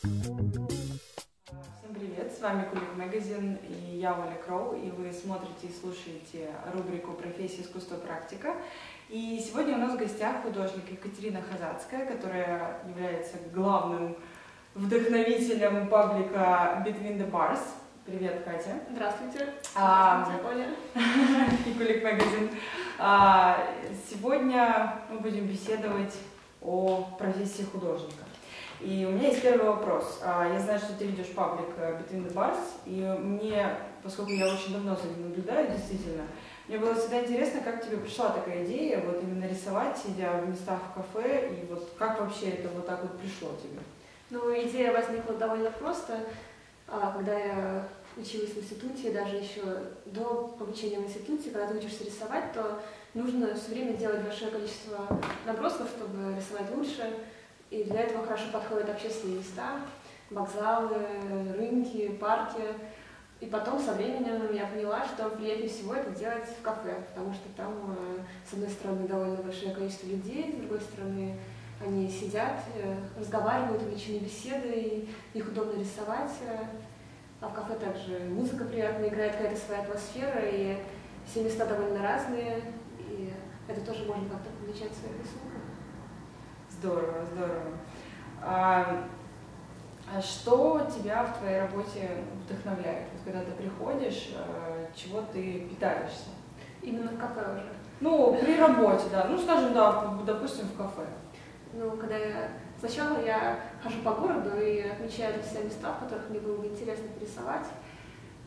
Всем привет, с вами Кулик Магазин и я Оля Кроу, и вы смотрите и слушаете рубрику «Профессия, искусство, практика». И сегодня у нас в гостях художник Екатерина Хазацкая, которая является главным вдохновителем паблика Between the Bars. Привет, Катя. Здравствуйте. А, Здравствуйте, Оля. и Кулик Магазин. А, Сегодня мы будем беседовать о профессии художника. И у меня есть первый вопрос. А, Я знаю, что ты ведешь паблик э, Between the Bars, и мне, поскольку я очень давно за ним наблюдаю, действительно, мне было всегда интересно, как тебе пришла такая идея, вот именно рисовать, сидя в местах в кафе, и вот как вообще это вот так вот пришло тебе? Ну, идея возникла довольно просто. А, Когда я училась в институте, даже еще до обучения в институте, когда ты учишься рисовать, то нужно все время делать большое количество набросков, чтобы рисовать лучше. И для этого хорошо подходят общественные места, вокзалы, рынки, парки. И потом со временем я поняла, что приятнее всего это делать в кафе, потому что там, э, с одной стороны, довольно большое количество людей, с другой стороны, они сидят, э, разговаривают, увлечены беседой, их удобно рисовать. э, А в кафе также музыка приятная, играет какая-то своя атмосфера, и все места довольно разные, и это тоже можно как-то помечать в своих рисунках. Здорово, здорово. А, а что тебя в твоей работе вдохновляет? Вот когда ты приходишь, э, чего ты питаешься? Именно в кафе уже. Ну, при работе, да. Ну, скажем, да, допустим, в кафе. Ну, когда я... Сначала я хожу по городу и отмечаю себя места, в которых мне было бы интересно порисовать.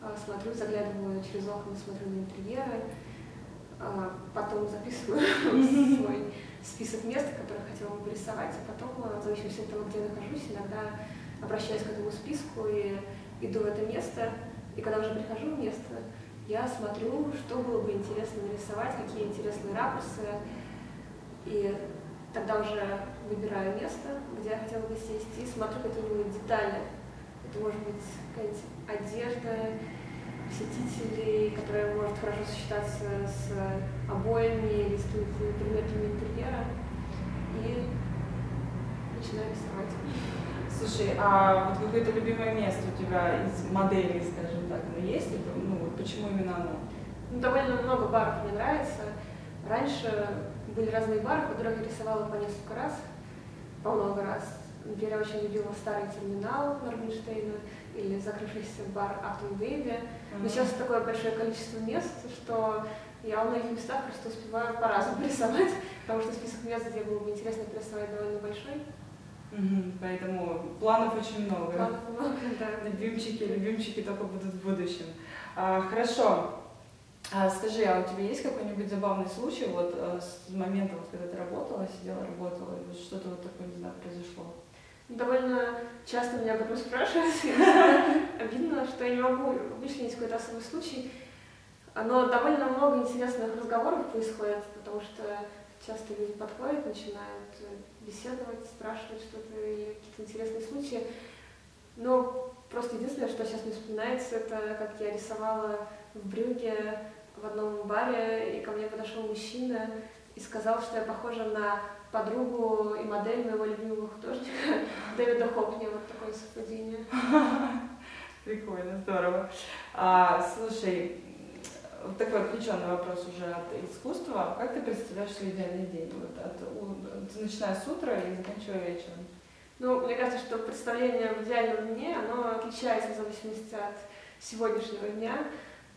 А, Смотрю, заглядываю через окна, смотрю на интерьеры. А, Потом записываю свой список мест, которые хотела бы порисовать. А потом, а, в зависимости от того, где я нахожусь, иногда обращаюсь к этому списку и иду в это место. И когда уже прихожу в место, я смотрю, что было бы интересно нарисовать, какие интересные ракурсы. И тогда уже выбираю место, где я хотела бы сесть, и смотрю какие-нибудь детали. Это может быть какая-нибудь одежда посетителей, которая может хорошо сочетаться с обоями или с предметами интерьера. И начинаю рисовать. Слушай, а вот какое-то любимое место у тебя из моделей, скажем так, ну, есть? Это, ну, вот почему именно оно? Ну, довольно много баров мне нравится. Раньше были разные бары, в которых я рисовала по несколько раз, по много раз. Я очень любила старый терминал Моргенштейна или закрывшийся бар Актон Бэйби. Но сейчас такое большое количество мест, что я во многих местах просто успеваю по-разному рисовать, потому что список мест, где было бы интересно порисовать, довольно большой. Мгм, Поэтому планов очень много. Планов много, да. Любимчики, любимчики только будут в будущем. А, хорошо. А, скажи, а у тебя есть какой-нибудь забавный случай вот э, с момента, вот, когда ты работала, сидела, работала, и вот что-то вот такое, не знаю, произошло? Довольно часто меня об этом спрашивают. Обидно, что я не могу вычленить какой-то особый случай. Но довольно много интересных разговоров происходит, потому что часто люди подходят, начинают беседовать, спрашивать что-то или какие-то интересные случаи. Но просто единственное, что сейчас мне вспоминается, это как я рисовала в Брюге в одном баре, и ко мне подошел мужчина и сказал, что я похожа на подругу и модель моего любимого художника Дэвида Хопни. Вот такое совпадение. Прикольно, здорово. А, слушай, вот такой отвлеченный вопрос уже от искусства. Как ты представляешь свой идеальный день? Вот от, ты начиная с утра и заканчивая вечером? Ну, мне кажется, что представление в идеальном дне, оно отличается в зависимости от сегодняшнего дня.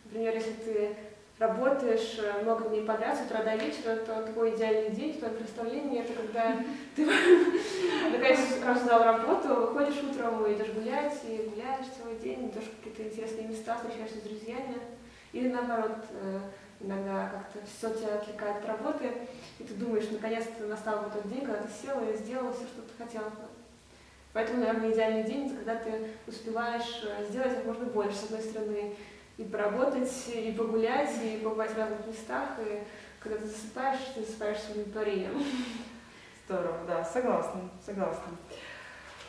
Например, если ты работаешь э, много дней подряд, с утра до вечера, то твой идеальный день, твое представление, это когда ты наконец раздал работу, выходишь утром и идешь гулять, и гуляешь целый день, идешь в какие-то интересные места, встречаешься с друзьями. Или наоборот, э, иногда как-то все тебя отвлекает от работы, и ты думаешь, наконец-то настал вот тот день, когда ты села и сделала все, что ты хотела. Поэтому, наверное, идеальный день, это когда ты успеваешь э, сделать как можно больше, с одной стороны, и поработать, и погулять, и побывать в разных местах, и когда ты засыпаешь, ты засыпаешь с удовлетворением. Здорово, да, согласна, согласна.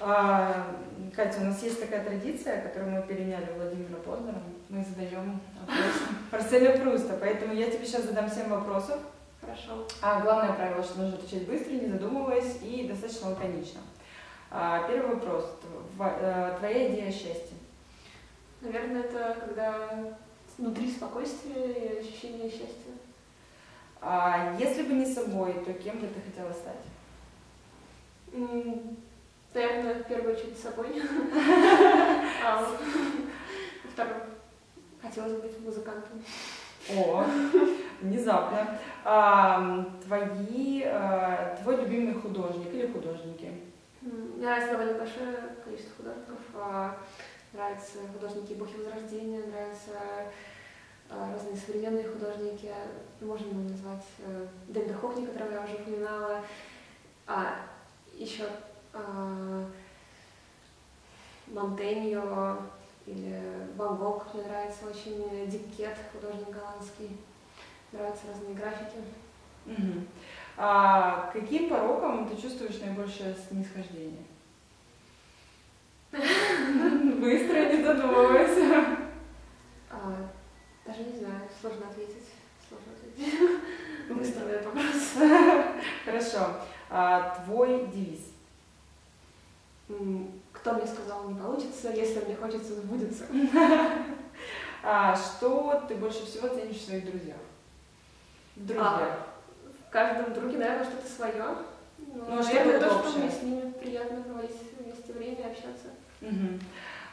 А, Катя, у нас есть такая традиция, которую мы переняли у Владимира Познера. Мы задаем вопрос Марселя Пруста, поэтому я тебе сейчас задам 7 вопросов. Хорошо. А главное правило, что нужно отвечать быстро, не задумываясь и достаточно лаконично. А, первый вопрос. Э, Твоя идея счастья? Наверное, это когда внутри спокойствие и ощущение счастья. А, Если бы не собой, то кем бы ты хотела стать? Наверное, в первую очередь собой. А во-вторых, хотелось быть музыкантом. О, внезапно. А, Твои, э, твой любимый художник или художники? М, Мне нравится довольно большое количество художников. Нравятся художники эпохи Возрождения, нравятся а, разные современные художники. Можно назвать э, Дэвида Хохни, которого я уже упоминала. А еще а, Монтеньо или Ван Гог мне нравится очень. Диккет, художник голландский. Нравятся разные графики. Мгм. А каким пороком ты чувствуешь наибольшее снисхождение? Быстро, не задумывайся. А, даже не знаю, сложно ответить. Сложно ответить. Быстро на этот вопрос. Хорошо. А, Твой девиз? Кто мне сказал, не получится, если мне хочется, сбудется. А, Что ты больше всего ценишь в своих друзьях? В друзьях. В каждом друге, наверное, что-то свое. Ну, а что наверное, будет то, что мне с ними приятно проводить вместе время, общаться. Мгм.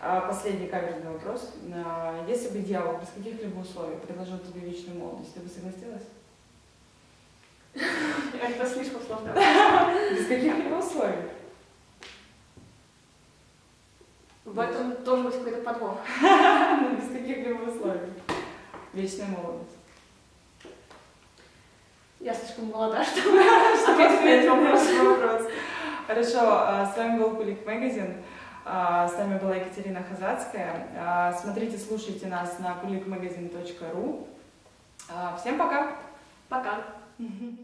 А, Последний каверзный вопрос. А, Если бы дьявол без каких-либо условий предложил тебе вечную молодость, ты бы согласилась? Это слишком сложно. Без каких-либо условий? В этом должен быть какой-то подвох. Ну, Без каких-либо условий. Вечная молодость. Я слишком молода, чтобы ответить на вопрос. Хорошо, а, с вами был Кулик Магазин. А, С нами была Екатерина Хазацкая. А, Смотрите, слушайте нас на kulikmagazin.ru. А, Всем пока! Пока. Мгм.